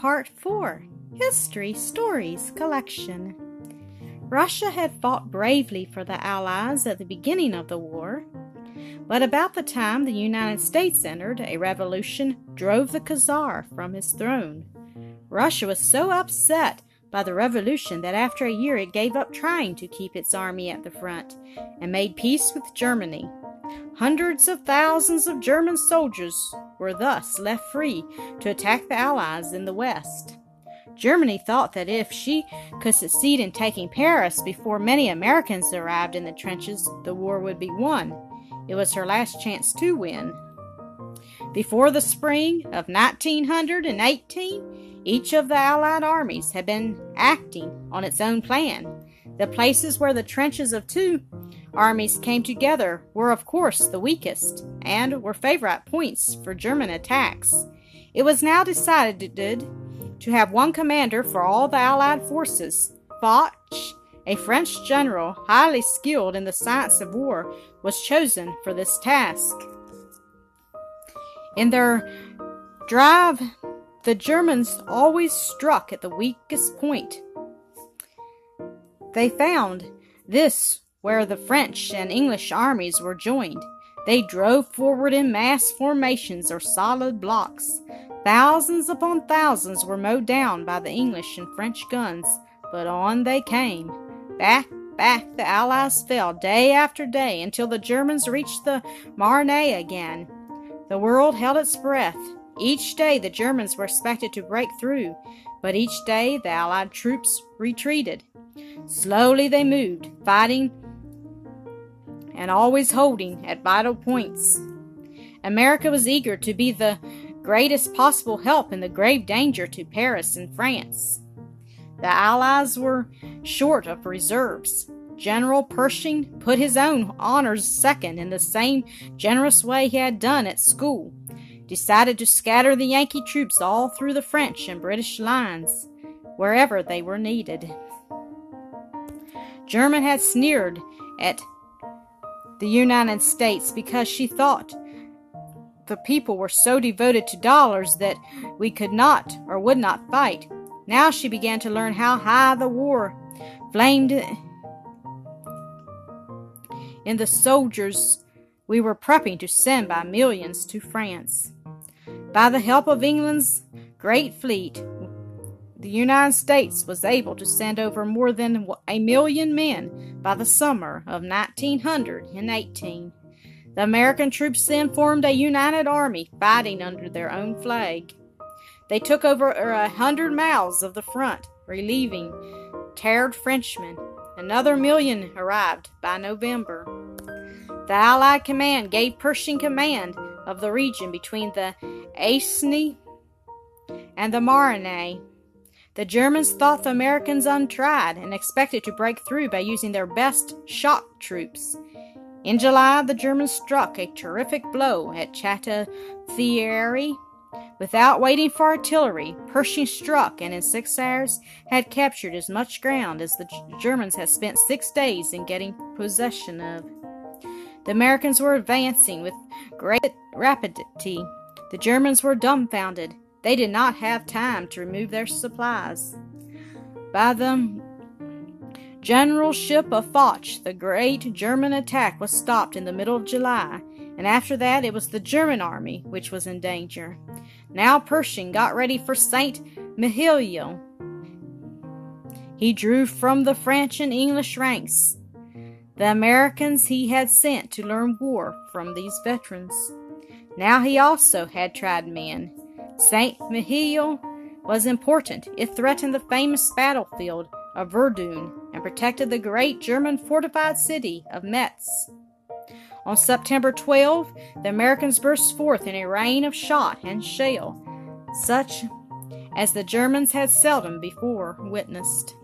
Part 4 History Stories Collection. Russia had fought bravely for the Allies at the beginning of the war, but about the time the United States entered, a revolution drove the Czar from his throne. Russia was so upset by the revolution that after a year it gave up trying to keep its army at the front and made peace with Germany. Hundreds of thousands of German soldiers were thus left free to attack the Allies in the West. Germany thought that if she could succeed in taking Paris before many Americans arrived in the trenches, the war would be won. It was her last chance to win. Before the spring of 1918, each of the Allied armies had been acting on its own plan. The places where the trenches of two armies came together were, of course, the weakest and were favorite points for German attacks. It was now decided to have one commander for all the Allied forces. Foch, a French general highly skilled in the science of war, was chosen for this task. In their drive, the Germans always struck at the weakest point. They found this where the French and English armies were joined. They drove forward in mass formations or solid blocks. Thousands upon thousands were mowed down by the English and French guns, but on they came. Back, back the Allies fell day after day until the Germans reached the Marne again. The world held its breath. Each day the Germans were expected to break through, but each day the Allied troops retreated. Slowly they moved, fighting and always holding at vital points. America was eager to be the greatest possible help in the grave danger to Paris and France. The Allies were short of reserves. General Pershing put his own honors second in the same generous way he had done at school, decided to scatter the Yankee troops all through the French and British lines, wherever they were needed. German had sneered at the United States because she thought the people were so devoted to dollars that we could not or would not fight. Now she began to learn how high the war flamed in the soldiers we were prepping to send by millions to France. By the help of England's great fleet, the United States was able to send over more than a million men by the summer of 1918. The American troops then formed a united army fighting under their own flag. They took over a hundred miles of the front, relieving tired Frenchmen. Another million arrived by November. The Allied command gave Pershing command of the region between the Aisne and the Marne. The Germans thought the Americans untried and expected to break through by using their best shock troops. In July, the Germans struck a terrific blow at Chateau-Thierry. Without waiting for artillery, Pershing struck and in six hours had captured as much ground as the Germans had spent six days in getting possession of. The Americans were advancing with great rapidity. The Germans were dumbfounded. They did not have time to remove their supplies. By the generalship of Foch, the great German attack was stopped in the middle of July, and after that it was the German army which was in danger. Now Pershing got ready for St. Mihiel. He drew from the French and English ranks the Americans he had sent to learn war from these veterans. Now he also had tried men. St. Mihiel was important. It threatened the famous battlefield of Verdun and protected the great German fortified city of Metz. On September 12, the Americans burst forth in a rain of shot and shell, such as the Germans had seldom before witnessed.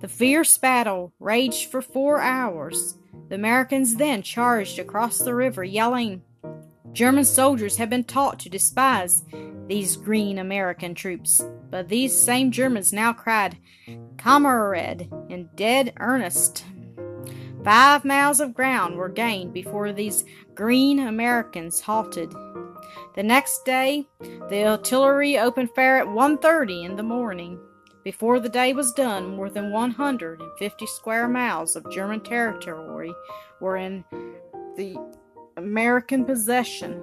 The fierce battle raged for four hours. The Americans then charged across the river, yelling, German soldiers had been taught to despise these green American troops, but these same Germans now cried, Kamerad, in dead earnest. Five miles of ground were gained before these green Americans halted. The next day, the artillery opened fire at 1:30 in the morning. Before the day was done, more than 150 square miles of German territory were in the American possession.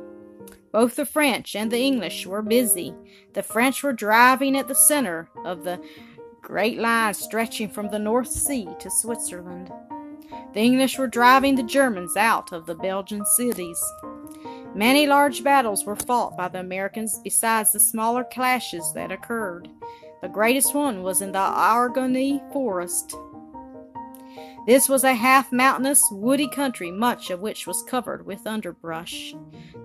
Both the French and the English were busy. The French were driving at the center of the great line stretching from the North Sea to Switzerland. The English were driving the Germans out of the Belgian cities. Many large battles were fought by the Americans besides the smaller clashes that occurred. The greatest one was in the Argonne forest. This was a half mountainous, woody country, much of which was covered with underbrush.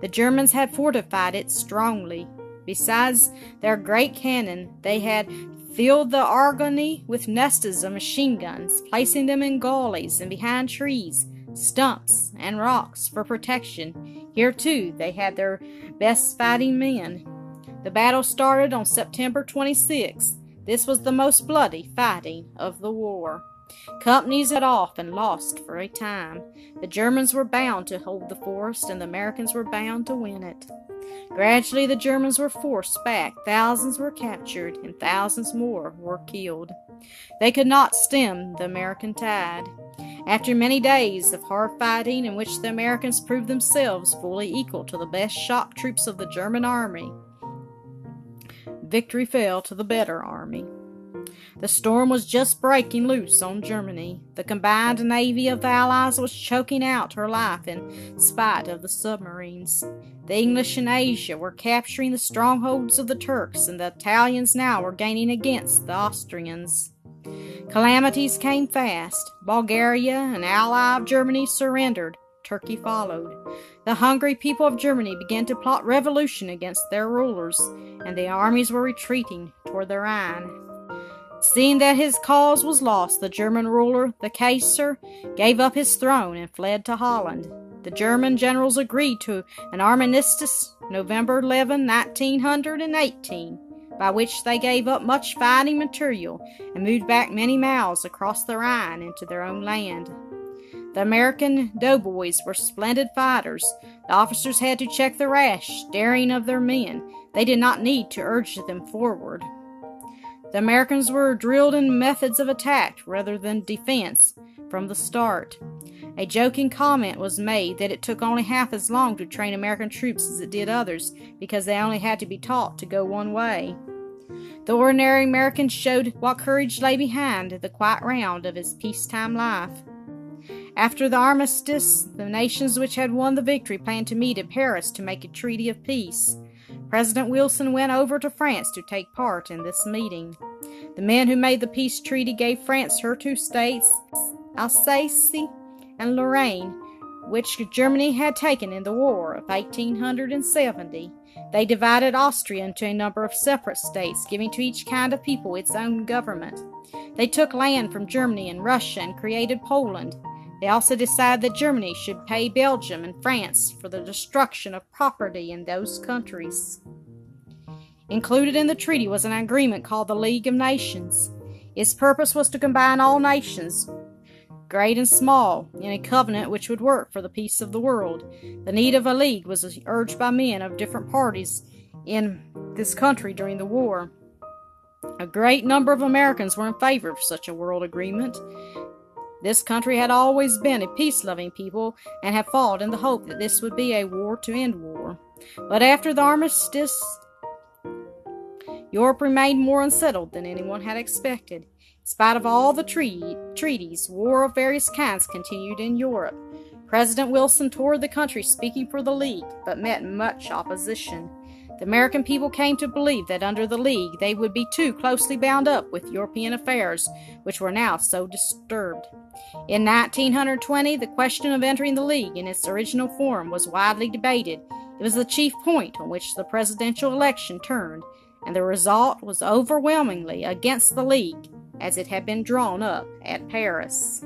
The Germans had fortified it strongly. Besides their great cannon, they had filled the Argonne with nests of machine guns, placing them in gullies and behind trees, stumps, and rocks for protection. Here, too, they had their best fighting men. The battle started on September 26. This was the most bloody fighting of the war. Companies had off and lost for a time. The Germans were bound to hold the forest, and the Americans were bound to win it. Gradually, the Germans were forced back. Thousands were captured, and thousands more were killed. They could not stem the American tide. After many days of hard fighting, in which the Americans proved themselves fully equal to the best shock troops of the German army, victory fell to the better army. The storm was just breaking loose on Germany. The combined navy of the Allies was choking out her life in spite of the submarines. The English in Asia were capturing the strongholds of the Turks, and the Italians now were gaining against the Austrians. Calamities came fast. Bulgaria, an ally of Germany, surrendered. Turkey followed. The hungry people of Germany began to plot revolution against their rulers, and the armies were retreating toward the Rhine. Seeing that his cause was lost, the German ruler, the Kaiser, gave up his throne and fled to Holland. The German generals agreed to an armistice November 11, 1918, by which they gave up much fighting material and moved back many miles across the Rhine into their own land. The American doughboys were splendid fighters. The officers had to check the rash daring of their men. They did not need to urge them forward. The Americans were drilled in methods of attack rather than defense from the start. A joking comment was made that it took only half as long to train American troops as it did others because they only had to be taught to go one way. The ordinary American showed what courage lay behind the quiet round of his peacetime life. After the armistice, the nations which had won the victory planned to meet at Paris to make a treaty of peace. President Wilson went over to France to take part in this meeting. The men who made the peace treaty gave France her two states, Alsace and Lorraine, which Germany had taken in the War of 1870. They divided Austria into a number of separate states, giving to each kind of people its own government. They took land from Germany and Russia and created Poland. They also decided that Germany should pay Belgium and France for the destruction of property in those countries. Included in the treaty was an agreement called the League of Nations. Its purpose was to combine all nations, great and small, in a covenant which would work for the peace of the world. The need of a league was urged by men of different parties in this country during the war. A great number of Americans were in favor of such a world agreement. This country had always been a peace loving people and had fought in the hope that this would be a war to end war. But after the armistice, Europe remained more unsettled than anyone had expected. In spite of all the tre- treaties, war of various kinds continued in Europe. President Wilson toured the country speaking for the League, but met much opposition. The American people came to believe that under the League they would be too closely bound up with European affairs, which were now so disturbed. In 1920, the question of entering the League in its original form was widely debated. It was the chief point on which the presidential election turned, and the result was overwhelmingly against the League as it had been drawn up at Paris.